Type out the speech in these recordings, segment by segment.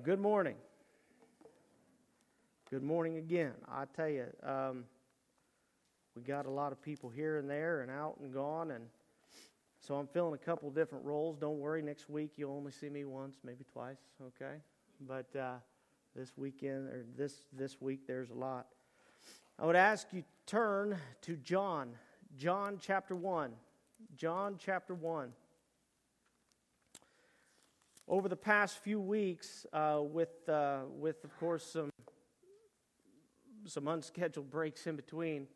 Well, good morning. Good morning again. I tell you, um, we got a lot of people here and there and out and gone, and so I'm filling a couple different roles. Don't worry, next week you'll only see me once, maybe twice, okay? But uh, this weekend or this this week, there's a lot. I would ask you turn to John, John chapter one, John chapter one over the past few weeks, uh, with, uh, with of course some, some unscheduled breaks in between,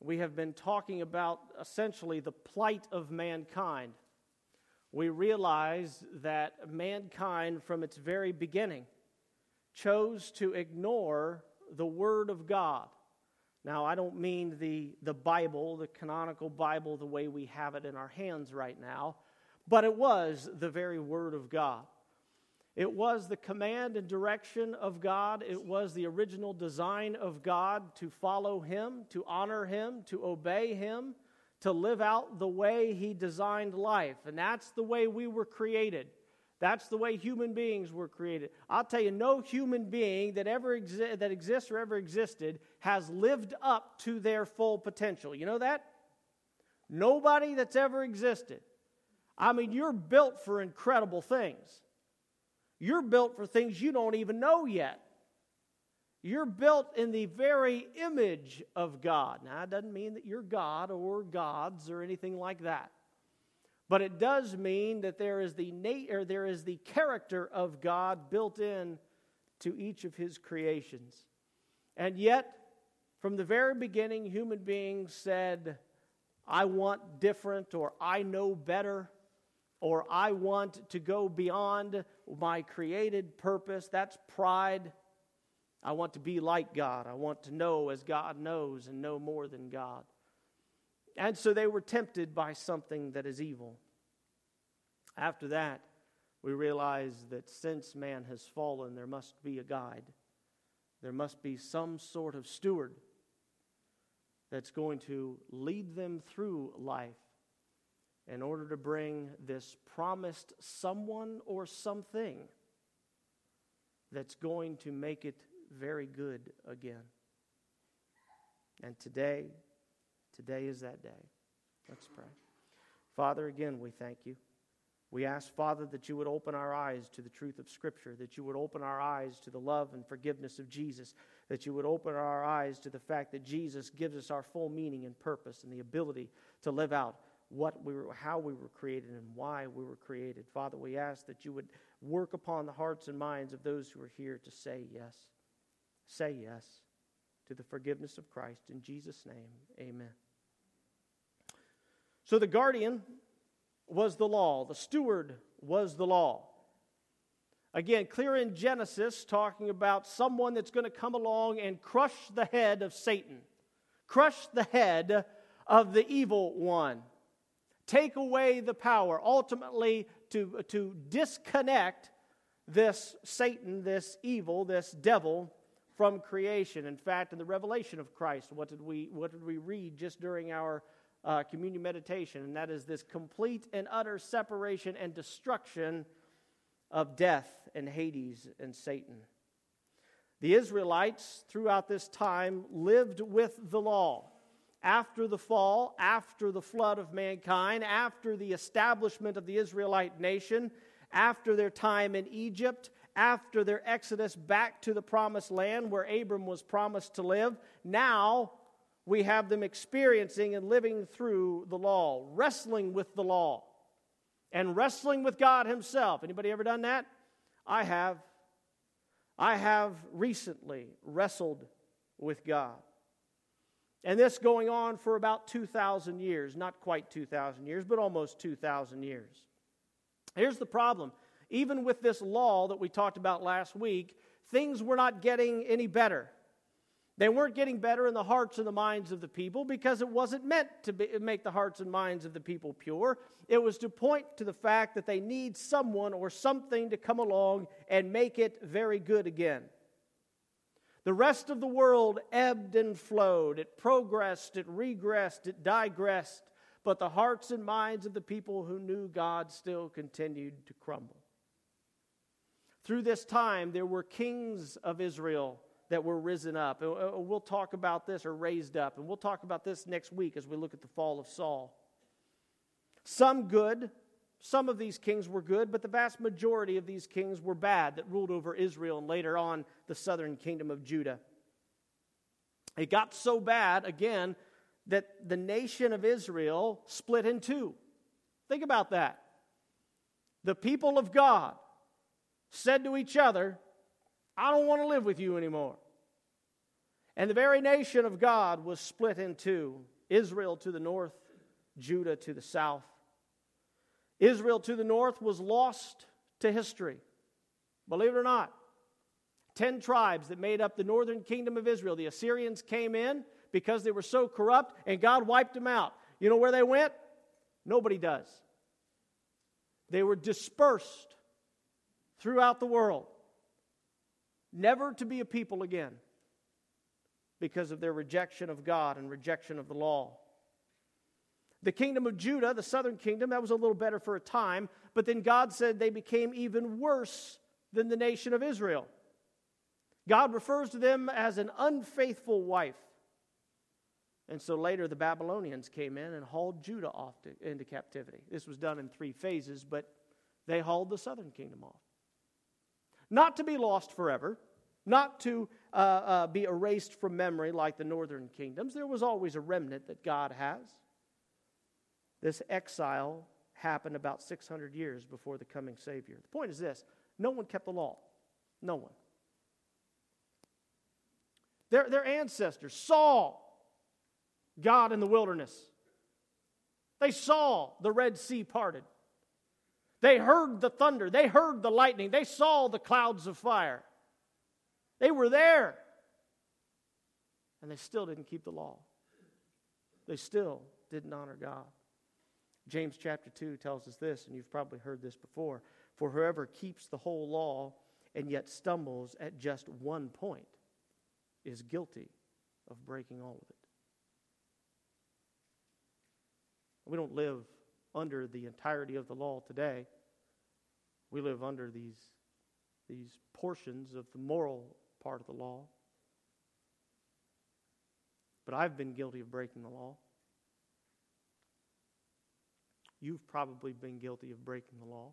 we have been talking about essentially the plight of mankind. We realize that mankind, from its very beginning, chose to ignore the Word of God. Now, I don't mean the, the Bible, the canonical Bible, the way we have it in our hands right now but it was the very Word of God. It was the command and direction of God. It was the original design of God to follow Him, to honor Him, to obey Him, to live out the way He designed life. And that's the way we were created. That's the way human beings were created. I'll tell you, no human being that ever exi- that exists or ever existed has lived up to their full potential. You know that? Nobody that's ever existed. I mean, you're built for incredible things. You're built for things you don't even know yet. You're built in the very image of God. Now, it doesn't mean that you're God or gods or anything like that. But it does mean that there is the nat- or there is the character of God built in to each of his creations. And yet, from the very beginning, human beings said, I want different or I know better or I want to go beyond my created purpose. That's pride. I want to be like God. I want to know as God knows and know more than God. And so they were tempted by something that is evil. After that, we realize that since man has fallen, there must be a guide. There must be some sort of steward that's going to lead them through life in order to bring this promised someone or something that's going to make it very good again. And today, today is that day. Let's pray. Father, again, we thank you. We ask, Father, that you would open our eyes to the truth of Scripture, that you would open our eyes to the love and forgiveness of Jesus, that you would open our eyes to the fact that Jesus gives us our full meaning and purpose and the ability to live out what we were, how we were created and why we were created. Father, we ask that you would work upon the hearts and minds of those who are here to say yes. Say yes to the forgiveness of Christ. In Jesus' name, amen. So the guardian was the law, the steward was the law. Again, clear in Genesis, talking about someone that's going to come along and crush the head of Satan, crush the head of the evil one take away the power, ultimately to, to disconnect this Satan, this evil, this devil from creation. In fact, in the revelation of Christ, what did we, what did we read just during our uh, communion meditation? And that is this complete and utter separation and destruction of death and Hades and Satan. The Israelites throughout this time lived with the law after the fall, after the flood of mankind, after the establishment of the Israelite nation, after their time in Egypt, after their exodus back to the promised land where Abram was promised to live, now we have them experiencing and living through the law, wrestling with the law, and wrestling with God Himself. Anybody ever done that? I have. I have recently wrestled with God. And this going on for about 2,000 years. Not quite 2,000 years, but almost 2,000 years. Here's the problem. Even with this law that we talked about last week, things were not getting any better. They weren't getting better in the hearts and the minds of the people because it wasn't meant to be, make the hearts and minds of the people pure. It was to point to the fact that they need someone or something to come along and make it very good again. The rest of the world ebbed and flowed. It progressed, it regressed, it digressed. But the hearts and minds of the people who knew God still continued to crumble. through this time, there were kings of Israel that were risen up. Uh, uh, we'll talk about this, or raised up, and we'll talk about this next week as we look at the fall of Saul. Some good, some of these kings were good, but the vast majority of these kings were bad that ruled over Israel and later on the southern kingdom of Judah. It got so bad, again, that the nation of Israel split in two. Think about that. The people of God said to each other, I don't want to live with you anymore. And the very nation of God was split in two Israel to the north, Judah to the south. Israel to the north was lost to history. Believe it or not, 10 tribes that made up the northern kingdom of Israel. The Assyrians came in because they were so corrupt, and God wiped them out. You know where they went? Nobody does. They were dispersed throughout the world, never to be a people again because of their rejection of God and rejection of the law. The kingdom of Judah, the southern kingdom, that was a little better for a time, but then God said they became even worse than the nation of Israel. God refers to them as an unfaithful wife. And so later the Babylonians came in and hauled Judah off to, into captivity. This was done in three phases, but they hauled the southern kingdom off. Not to be lost forever, not to uh, uh, be erased from memory like the northern kingdoms. There was always a remnant that God has. This exile happened about 600 years before the coming Savior. The point is this no one kept the law. No one. Their, their ancestors saw God in the wilderness, they saw the Red Sea parted. They heard the thunder, they heard the lightning, they saw the clouds of fire. They were there. And they still didn't keep the law. They still didn't honor God. James chapter 2 tells us this, and you've probably heard this before For whoever keeps the whole law and yet stumbles at just one point is guilty of breaking all of it. We don't live under the entirety of the law today. We live under these, these portions of the moral part of the law. But I've been guilty of breaking the law. You've probably been guilty of breaking the law.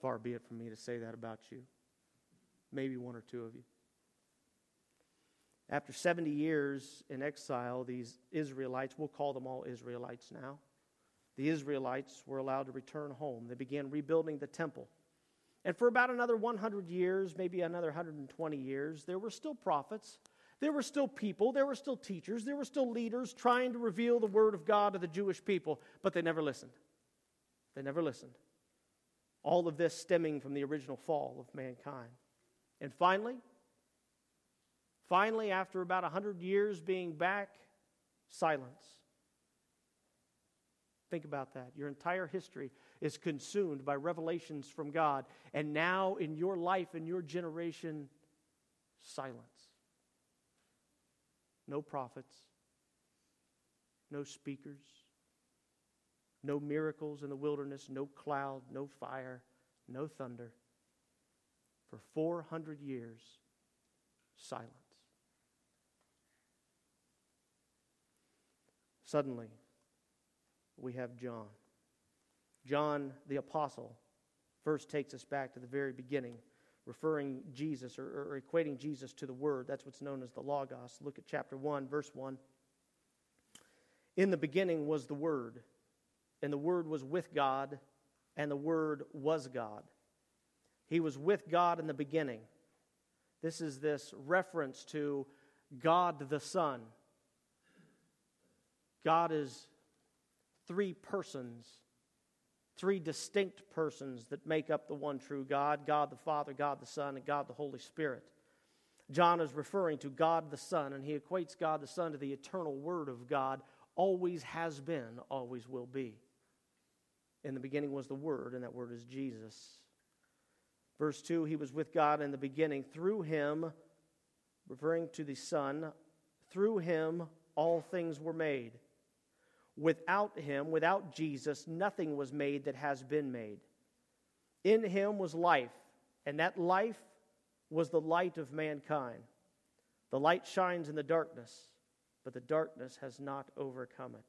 Far be it from me to say that about you. Maybe one or two of you. After 70 years in exile, these Israelites, we'll call them all Israelites now, the Israelites were allowed to return home. They began rebuilding the temple. And for about another 100 years, maybe another 120 years, there were still prophets there were still people, there were still teachers, there were still leaders trying to reveal the word of God to the Jewish people, but they never listened. They never listened. All of this stemming from the original fall of mankind. And finally, finally, after about 100 years being back, silence. Think about that. Your entire history is consumed by revelations from God. And now, in your life, in your generation, silence no prophets, no speakers, no miracles in the wilderness, no cloud, no fire, no thunder. For 400 years, silence. Suddenly, we have John. John the Apostle first takes us back to the very beginning referring Jesus or, or, equating Jesus to the Word. That's what's known as the Logos. Look at chapter 1, verse 1. In the beginning was the Word, and the Word was with God, and the Word was God. He was with God in the beginning. This is this reference to God the Son. God is three persons three distinct persons that make up the one true God God the Father, God the Son, and God the Holy Spirit. John is referring to God the Son, and he equates God the Son to the eternal Word of God, always has been, always will be. In the beginning was the Word, and that Word is Jesus. Verse 2 He was with God in the beginning. Through him, referring to the Son, through him all things were made. Without him, without Jesus, nothing was made that has been made. In him was life, and that life was the light of mankind. The light shines in the darkness, but the darkness has not overcome it.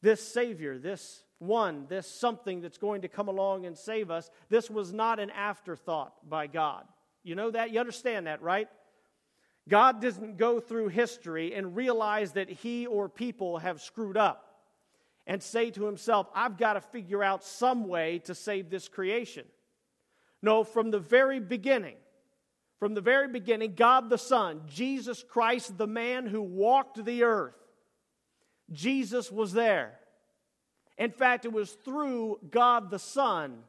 This Savior, this one, this something that's going to come along and save us, this was not an afterthought by God. You know that? You understand that, right? God doesn't go through history and realize that he or people have screwed up and say to himself, I've got to figure out some way to save this creation. No, from the very beginning, from the very beginning, God the Son, Jesus Christ, the man who walked the earth, Jesus was there. In fact, it was through God the Son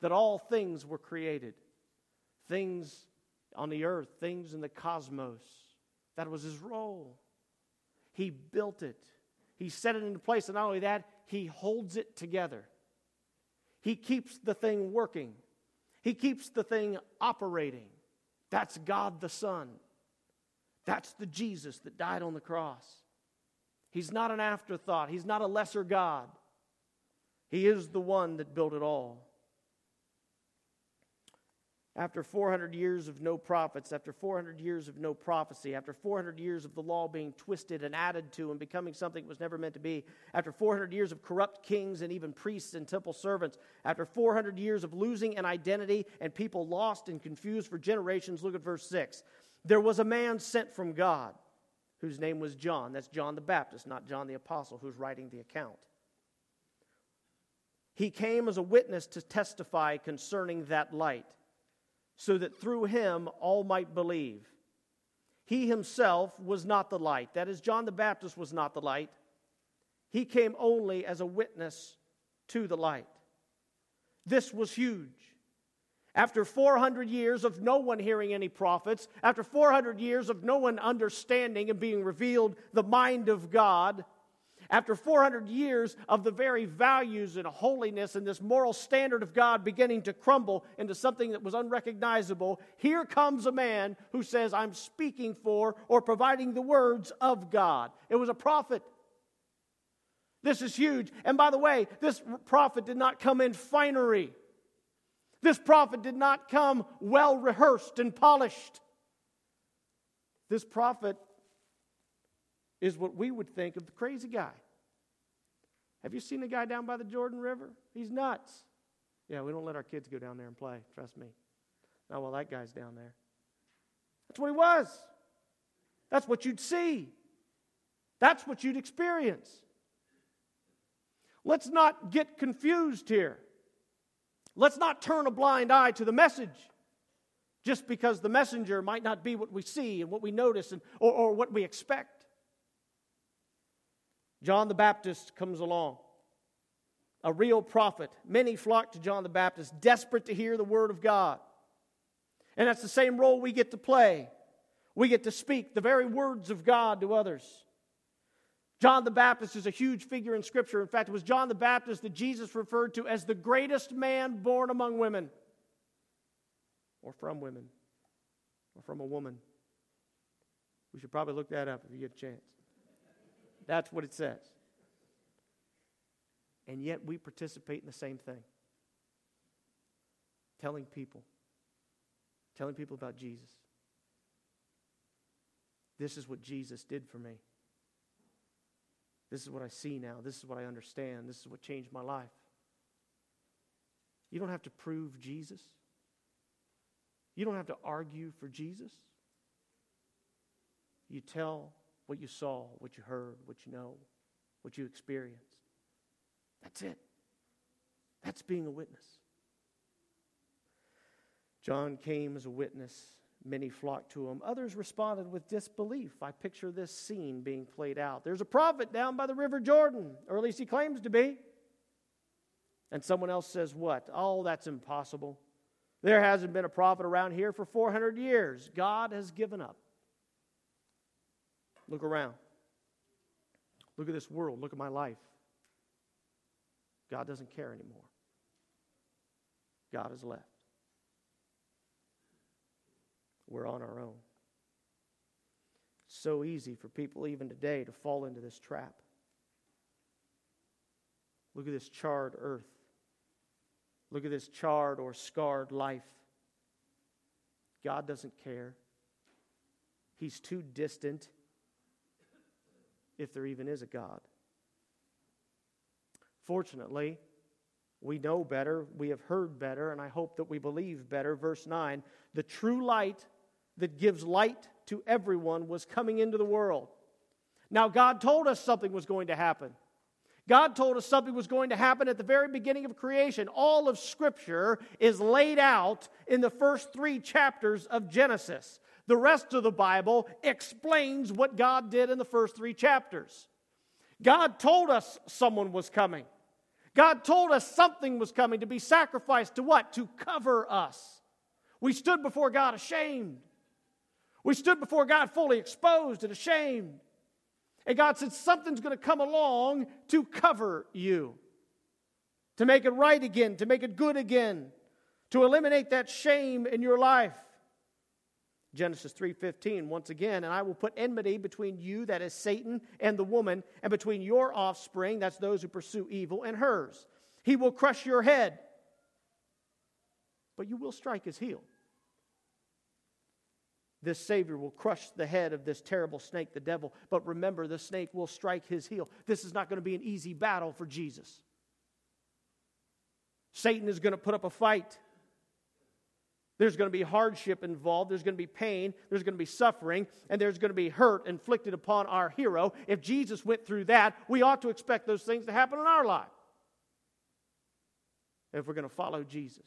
that all things were created. Things on the earth, things in the cosmos. That was his role. He built it, he set it into place. And not only that, he holds it together. He keeps the thing working, he keeps the thing operating. That's God the Son. That's the Jesus that died on the cross. He's not an afterthought, He's not a lesser God. He is the one that built it all. After 400 years of no prophets, after 400 years of no prophecy, after 400 years of the law being twisted and added to and becoming something it was never meant to be, after 400 years of corrupt kings and even priests and temple servants, after 400 years of losing an identity and people lost and confused for generations, look at verse 6. There was a man sent from God whose name was John. That's John the Baptist, not John the Apostle, who's writing the account. He came as a witness to testify concerning that light so that through him all might believe. He himself was not the light. That is, John the Baptist was not the light. He came only as a witness to the light. This was huge. After 400 years of no one hearing any prophets, after 400 years of no one understanding and being revealed the mind of God, after 400 years of the very values and holiness and this moral standard of God beginning to crumble into something that was unrecognizable, here comes a man who says, I'm speaking for or providing the words of God. It was a prophet. This is huge. And by the way, this prophet did not come in finery. This prophet did not come well rehearsed and polished. This prophet is what we would think of the crazy guy. Have you seen the guy down by the Jordan River? He's nuts. Yeah, we don't let our kids go down there and play, trust me. Oh, well, that guy's down there. That's what he was. That's what you'd see. That's what you'd experience. Let's not get confused here. Let's not turn a blind eye to the message just because the messenger might not be what we see and what we notice and, or, or what we expect. John the Baptist comes along, a real prophet. Many flock to John the Baptist, desperate to hear the word of God. And that's the same role we get to play. We get to speak the very words of God to others. John the Baptist is a huge figure in Scripture. In fact, it was John the Baptist that Jesus referred to as the greatest man born among women, or from women, or from a woman. We should probably look that up if you get a chance. That's what it says. And yet we participate in the same thing telling people, telling people about Jesus. This is what Jesus did for me. This is what I see now. This is what I understand. This is what changed my life. You don't have to prove Jesus. You don't have to argue for Jesus. You tell what you saw, what you heard, what you know, what you experienced. That's it. That's being a witness. John came as a witness. Many flocked to him. Others responded with disbelief. I picture this scene being played out. There's a prophet down by the River Jordan, or at least he claims to be. And someone else says, What? Oh, that's impossible. There hasn't been a prophet around here for 400 years. God has given up. Look around. Look at this world. Look at my life. God doesn't care anymore. God has left. We're on our own. It's So easy for people even today to fall into this trap. Look at this charred earth. Look at this charred or scarred life. God doesn't care. He's too distant, if there even is a God. Fortunately, we know better, we have heard better, and I hope that we believe better. Verse 9 the true light that gives light to everyone was coming into the world. Now, God told us something was going to happen. God told us something was going to happen at the very beginning of creation. All of Scripture is laid out in the first three chapters of Genesis. The rest of the Bible explains what God did in the first three chapters. God told us someone was coming. God told us something was coming to be sacrificed to what? To cover us. We stood before God ashamed. We stood before God fully exposed and ashamed. And God said, Something's going to come along to cover you, to make it right again, to make it good again, to eliminate that shame in your life. Genesis 3:15 once again and I will put enmity between you that is Satan and the woman and between your offspring that's those who pursue evil and hers he will crush your head but you will strike his heel this Savior will crush the head of this terrible snake, the devil. But remember, the snake will strike his heel. This is not going to be an easy battle for Jesus. Satan is going to put up a fight. There's going to be hardship involved. There's going to be pain. There's going to be suffering. And there's going to be hurt inflicted upon our hero. If Jesus went through that, we ought to expect those things to happen in our life. If we're going to follow Jesus,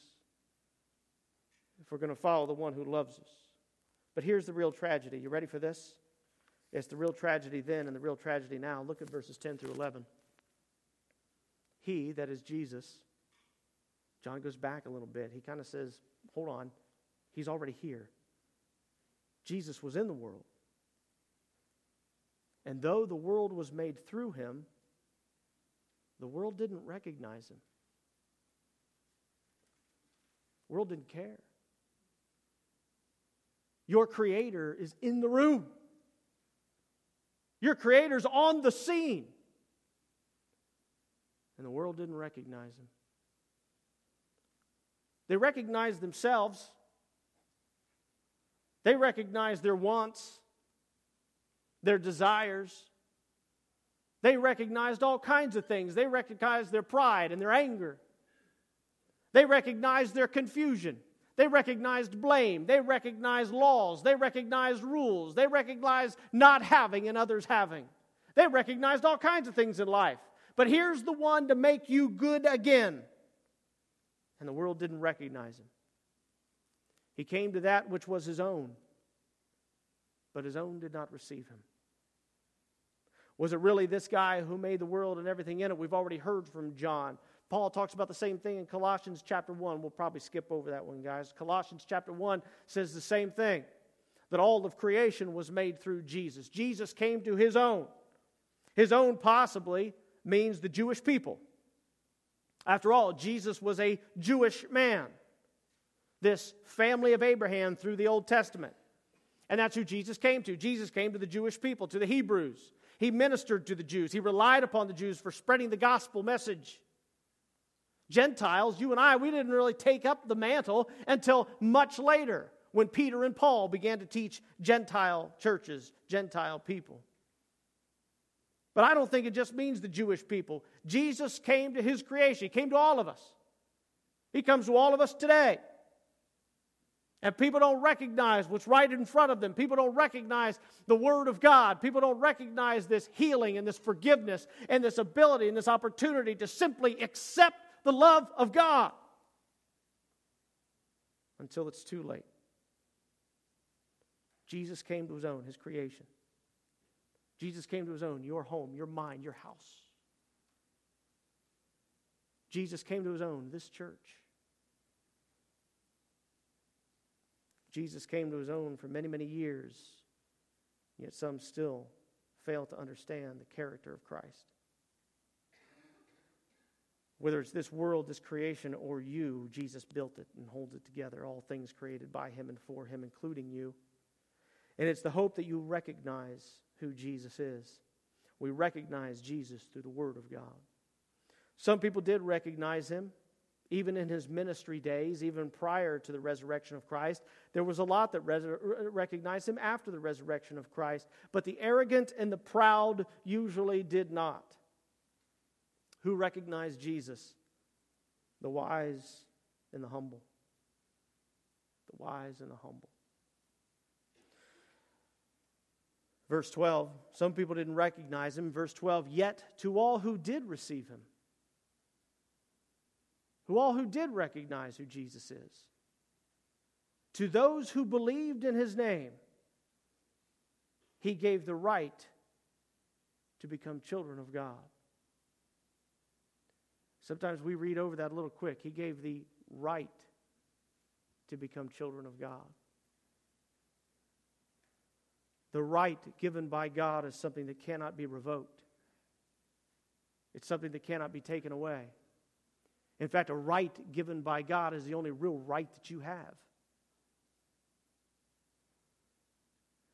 if we're going to follow the one who loves us. But here's the real tragedy. You ready for this? It's the real tragedy then and the real tragedy now. Look at verses 10 through 11. He, that is Jesus, John goes back a little bit. He kind of says, hold on, he's already here. Jesus was in the world. And though the world was made through him, the world didn't recognize him. The world didn't care. Your Creator is in the room. Your Creator's on the scene. And the world didn't recognize Him. They recognized themselves, they recognized their wants, their desires. They recognized all kinds of things. They recognized their pride and their anger. They recognized their confusion. They recognized blame. They recognized laws. They recognized rules. They recognized not having and others having. They recognized all kinds of things in life. But here's the one to make you good again. And the world didn't recognize him. He came to that which was his own, but his own did not receive him. Was it really this guy who made the world and everything in it? We've already heard from John. Paul talks about the same thing in Colossians chapter 1. We'll probably skip over that one, guys. Colossians chapter 1 says the same thing that all of creation was made through Jesus. Jesus came to his own. His own possibly means the Jewish people. After all, Jesus was a Jewish man, this family of Abraham through the Old Testament. And that's who Jesus came to. Jesus came to the Jewish people, to the Hebrews. He ministered to the Jews. He relied upon the Jews for spreading the gospel message. Gentiles, you and I, we didn't really take up the mantle until much later when Peter and Paul began to teach Gentile churches, Gentile people. But I don't think it just means the Jewish people. Jesus came to his creation, he came to all of us. He comes to all of us today. And people don't recognize what's right in front of them. People don't recognize the Word of God. People don't recognize this healing and this forgiveness and this ability and this opportunity to simply accept the love of God until it's too late. Jesus came to his own, his creation. Jesus came to his own, your home, your mind, your house. Jesus came to his own, this church. Jesus came to his own for many, many years, yet some still fail to understand the character of Christ. Whether it's this world, this creation, or you, Jesus built it and holds it together. All things created by Him and for Him, including you. And it's the hope that you recognize who Jesus is. We recognize Jesus through the Word of God. Some people did recognize Him even in his ministry days, even prior to the resurrection of Christ. There was a lot that res- recognized him after the resurrection of Christ, but the arrogant and the proud usually did not. Who recognized Jesus? The wise and the humble. The wise and the humble. Verse 12, some people didn't recognize him. Verse 12, yet to all who did receive him, who all who did recognize who Jesus is, to those who believed in his name, he gave the right to become children of God. Sometimes we read over that a little quick. He gave the right to become children of God. The right given by God is something that cannot be revoked, it's something that cannot be taken away. In fact, a right given by God is the only real right that you have.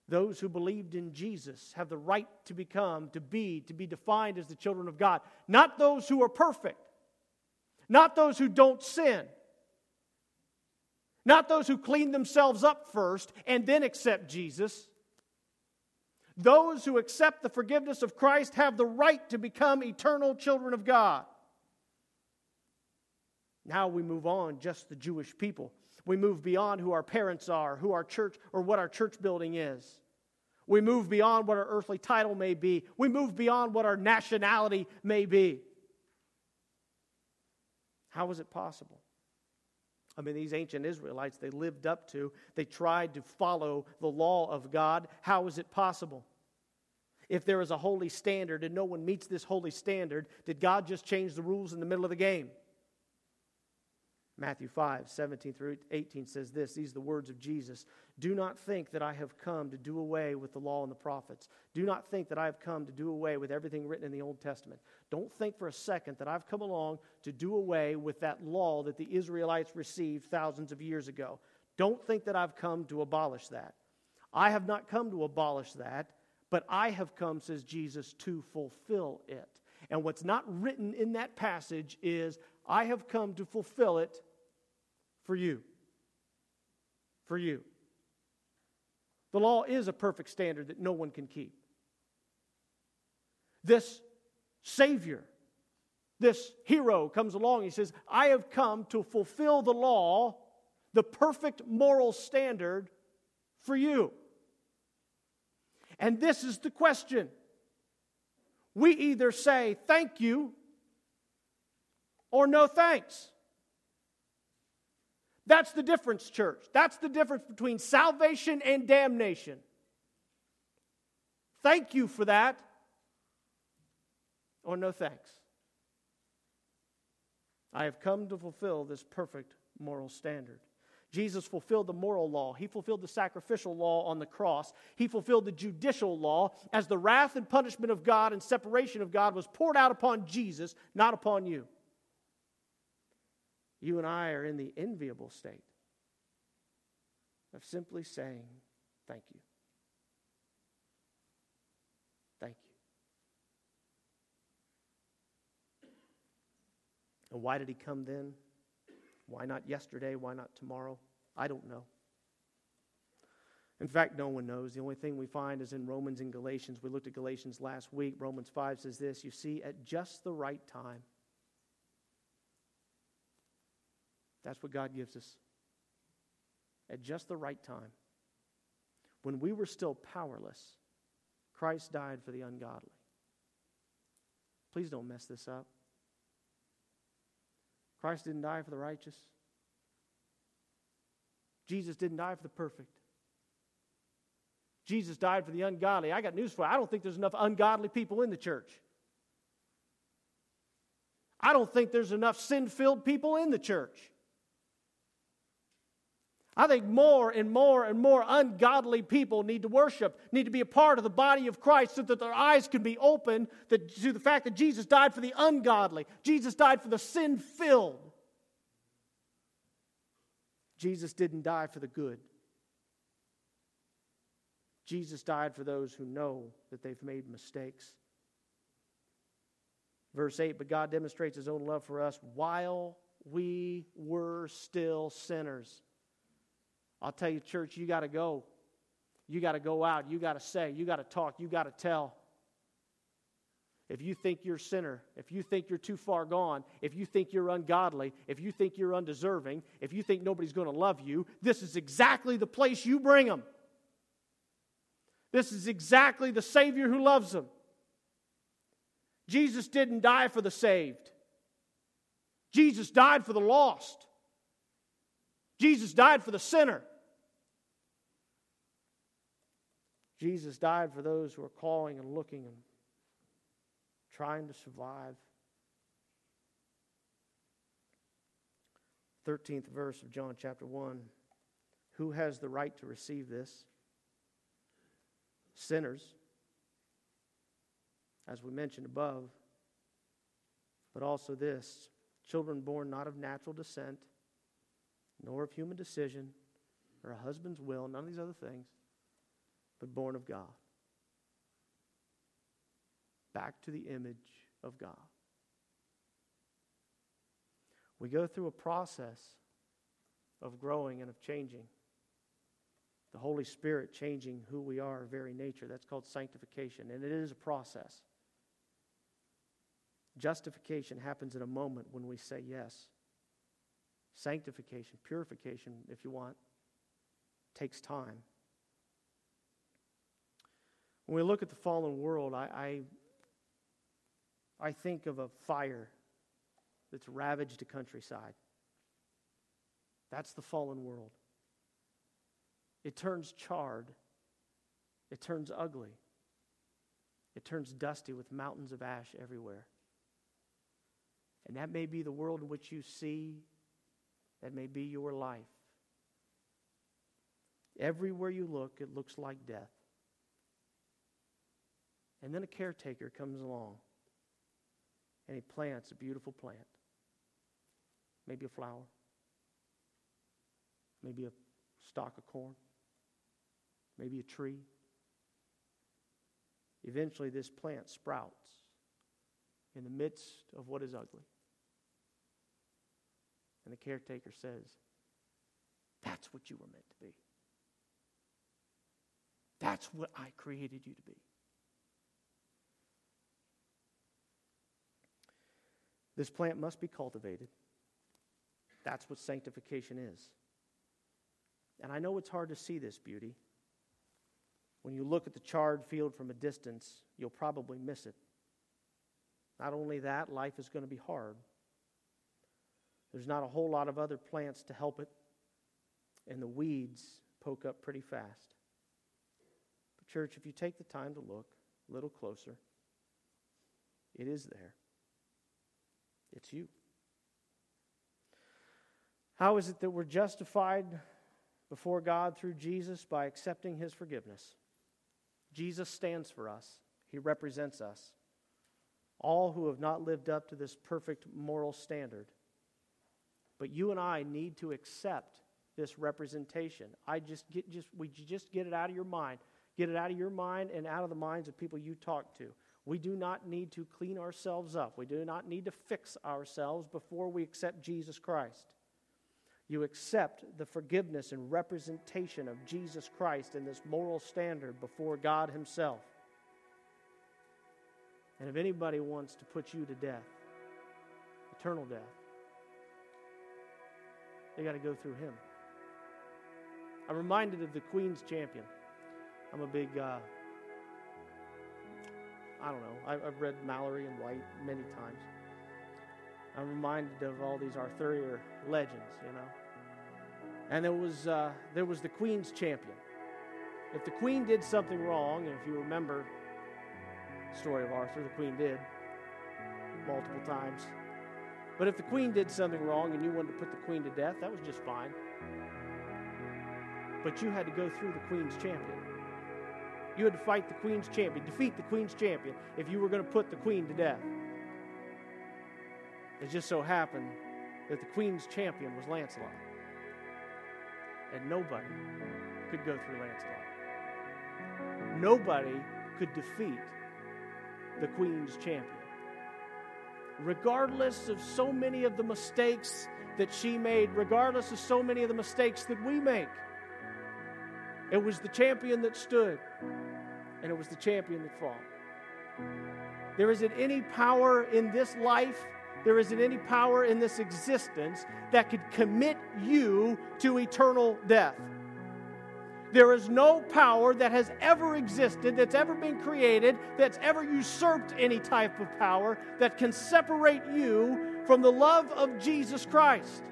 Those who believed in Jesus have the right to become, to be, to be defined as the children of God. Not those who are perfect, not those who don't sin, not those who clean themselves up first and then accept Jesus. Those who accept the forgiveness of Christ have the right to become eternal children of God. Now we move on, just the Jewish people. We move beyond who our parents are, who our church, or what our church building is. We move beyond what our earthly title may be. We move beyond what our nationality may be. How is it possible? I mean, these ancient Israelites, they lived up to, they tried to follow the law of God. How is it possible? If there is a holy standard and no one meets this holy standard, did God just change the rules in the middle of the game? Matthew 5, 17 through 18 says this These are the words of Jesus. Do not think that I have come to do away with the law and the prophets. Do not think that I have come to do away with everything written in the Old Testament. Don't think for a second that I've come along to do away with that law that the Israelites received thousands of years ago. Don't think that I've come to abolish that. I have not come to abolish that, but I have come, says Jesus, to fulfill it. And what's not written in that passage is, I have come to fulfill it for you. For you. The law is a perfect standard that no one can keep. This Savior, this hero comes along. He says, I have come to fulfill the law, the perfect moral standard for you. And this is the question. We either say thank you or no thanks. That's the difference, church. That's the difference between salvation and damnation. Thank you for that, or no thanks. I have come to fulfill this perfect moral standard. Jesus fulfilled the moral law. He fulfilled the sacrificial law on the cross. He fulfilled the judicial law as the wrath and punishment of God and separation of God was poured out upon Jesus, not upon you you and I are in the enviable state of simply saying, Thank you. Thank you. And why did he come then? Why not yesterday? Why not tomorrow? I don't know. In fact, no one knows. The only thing we find is in Romans and Galatians. We looked at Galatians last week. Romans 5 says this You see, at just the right time, That's what God gives us. At just the right time, when we were still powerless, Christ died for the ungodly. Please don't mess this up. Christ didn't die for the righteous. Jesus didn't die for the perfect. Jesus died for the ungodly. I got news for you. I don't think there's enough ungodly people in the church. I don't think there's enough sin filled people in the church. I think more and more and more ungodly people need to worship, need to be a part of the body of Christ so that their eyes can be open to the fact that Jesus died for the ungodly. Jesus died for the sin filled. Jesus didn't die for the good. Jesus died for those who know that they've made mistakes. Verse 8, but God demonstrates his own love for us while we were still sinners. I'll tell you, church, you got to go. You got to go out. You got to say. You got to talk. You got to tell. If you think you're a sinner, if you think you're too far gone, if you think you're ungodly, if you think you're undeserving, if you think nobody's going to love you, this is exactly the place you bring them. This is exactly the Savior who loves them. Jesus didn't die for the saved, Jesus died for the lost. Jesus died for the sinner. Jesus died for those who are calling and looking and trying to survive. 13th verse of John chapter 1. Who has the right to receive this? Sinners, as we mentioned above, but also this children born not of natural descent, nor of human decision, or a husband's will, none of these other things, but born of God back to the image of God. We go through a process of growing and of changing. The Holy Spirit changing who we are, our very nature. That's called sanctification, and it is a process. Justification happens in a moment when we say yes. Sanctification, purification, if you want, takes time. When we look at the fallen world, I, I I think of a fire that's ravaged a countryside. That's the fallen world. It turns charred, it turns ugly, it turns dusty with mountains of ash everywhere. And that may be the world in which you see, that may be your life. Everywhere you look, it looks like death. And then a caretaker comes along and he plants a beautiful plant. Maybe a flower, maybe a stalk of corn, maybe a tree. Eventually, this plant sprouts in the midst of what is ugly. And the caretaker says, That's what you were meant to be. That's what I created you to be. This plant must be cultivated. That's what sanctification is. And I know it's hard to see this beauty. When you look at the charred field from a distance, you'll probably miss it. Not only that, life is going to be hard. There's not a whole lot of other plants to help it, and the weeds poke up pretty fast. But, church, if you take the time to look a little closer, it is there. It's you. How is it that we're justified before God through Jesus? By accepting his forgiveness. Jesus stands for us, he represents us. All who have not lived up to this perfect moral standard. But you and I need to accept this representation. I just get just we just get it out of your mind. Get it out of your mind and out of the minds of people you talk to. We do not need to clean ourselves up. We do not need to fix ourselves before we accept Jesus Christ. You accept the forgiveness and representation of Jesus Christ in this moral standard before God Himself. And if anybody wants to put you to death, eternal death, they got to go through Him. I'm reminded of the Queen's champion. I'm a big uh, I don't know. I've read Malory and White many times. I'm reminded of all these Arthurian legends, you know. And there was uh, there was the Queen's champion. If the Queen did something wrong, and if you remember the story of Arthur, the Queen did multiple times. But if the Queen did something wrong and you wanted to put the Queen to death, that was just fine. But you had to go through the Queen's champion. You had to fight the queen's champion, defeat the queen's champion, if you were going to put the queen to death. It just so happened that the queen's champion was Lancelot. And nobody could go through Lancelot. Nobody could defeat the queen's champion. regardless of so many of the mistakes that she made, regardless of so many of the mistakes that we make. It was the champion that stood, and it was the champion that fought. There isn't any power in this life, there isn't any power in this existence that could commit you to eternal death. There is no power that has ever existed, that's ever been created, that's ever usurped any type of power that can separate you from the love of Jesus Christ.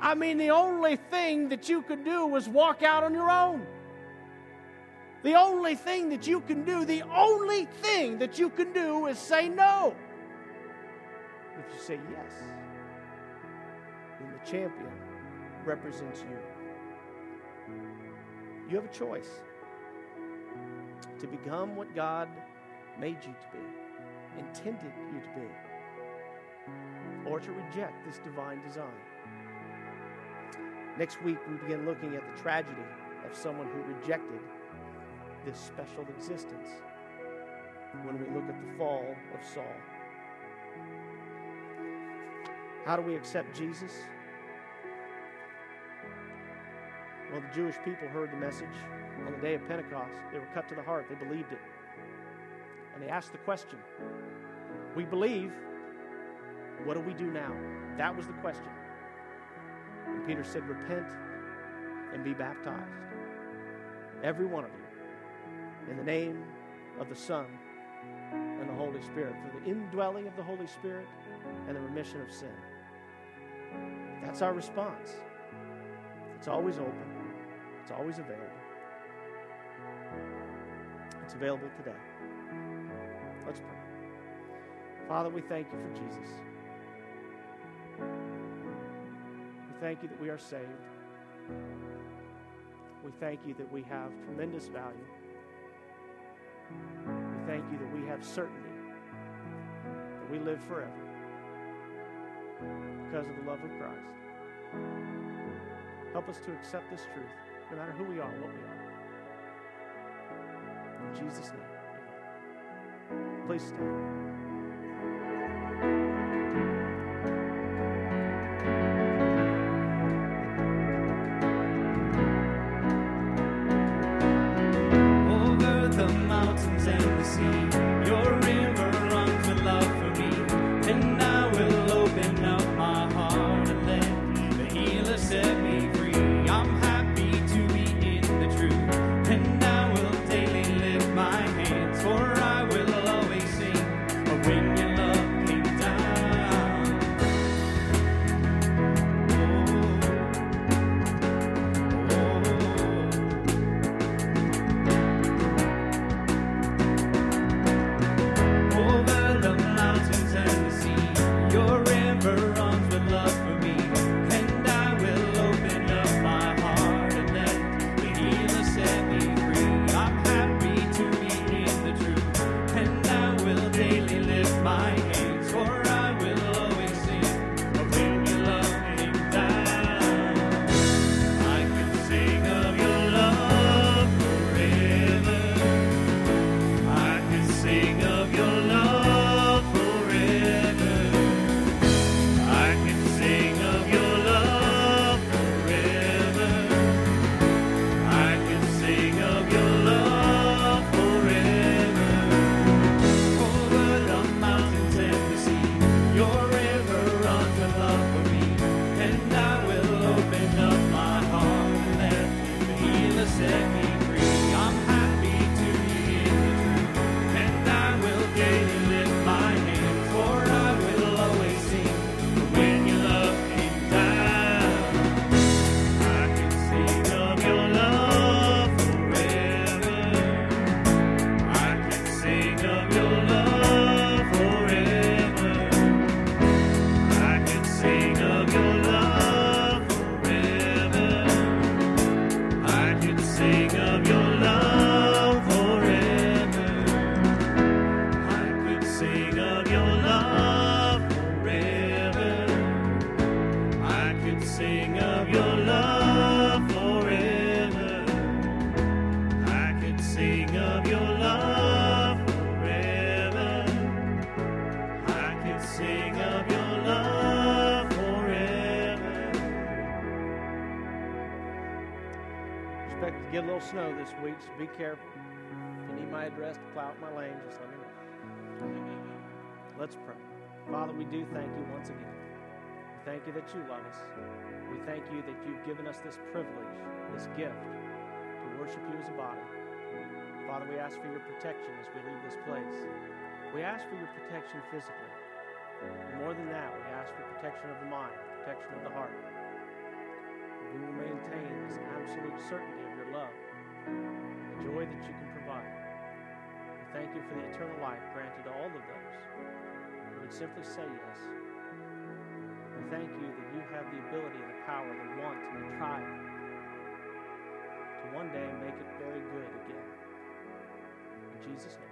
I mean, the only thing that you could do was walk out on your own. The only thing that you can do, the only thing that you can do is say no. If you say yes, then the champion represents you. You have a choice to become what God made you to be, intended you to be, or to reject this divine design. Next week, we begin looking at the tragedy of someone who rejected this special existence when we look at the fall of Saul. How do we accept Jesus? Well, the Jewish people heard the message on the day of Pentecost. They were cut to the heart. They believed it. And they asked the question We believe. What do we do now? That was the question. And Peter said, Repent and be baptized. Every one of you. In the name of the Son and the Holy Spirit. For the indwelling of the Holy Spirit and the remission of sin. That's our response. It's always open. It's always available. It's available today. Let's pray. Father, we thank you for Jesus. Thank you that we are saved. We thank you that we have tremendous value. We thank you that we have certainty that we live forever because of the love of Christ. Help us to accept this truth no matter who we are, what we are. In Jesus' name, amen. Please stand. get a little snow this week, so be careful. If you need my address to plow out my lane, just let me know. Let's pray. Father, we do thank you once again. We thank you that you love us. We thank you that you've given us this privilege, this gift to worship you as a body. Father, we ask for your protection as we leave this place. We ask for your protection physically. And more than that, we ask for protection of the mind, protection of the heart. We will maintain this absolute certainty of your love, the joy that you can provide. We thank you for the eternal life granted to all of those who would simply say yes. We thank you that you have the ability the power, the want and the drive to one day make it very good again. In Jesus' name.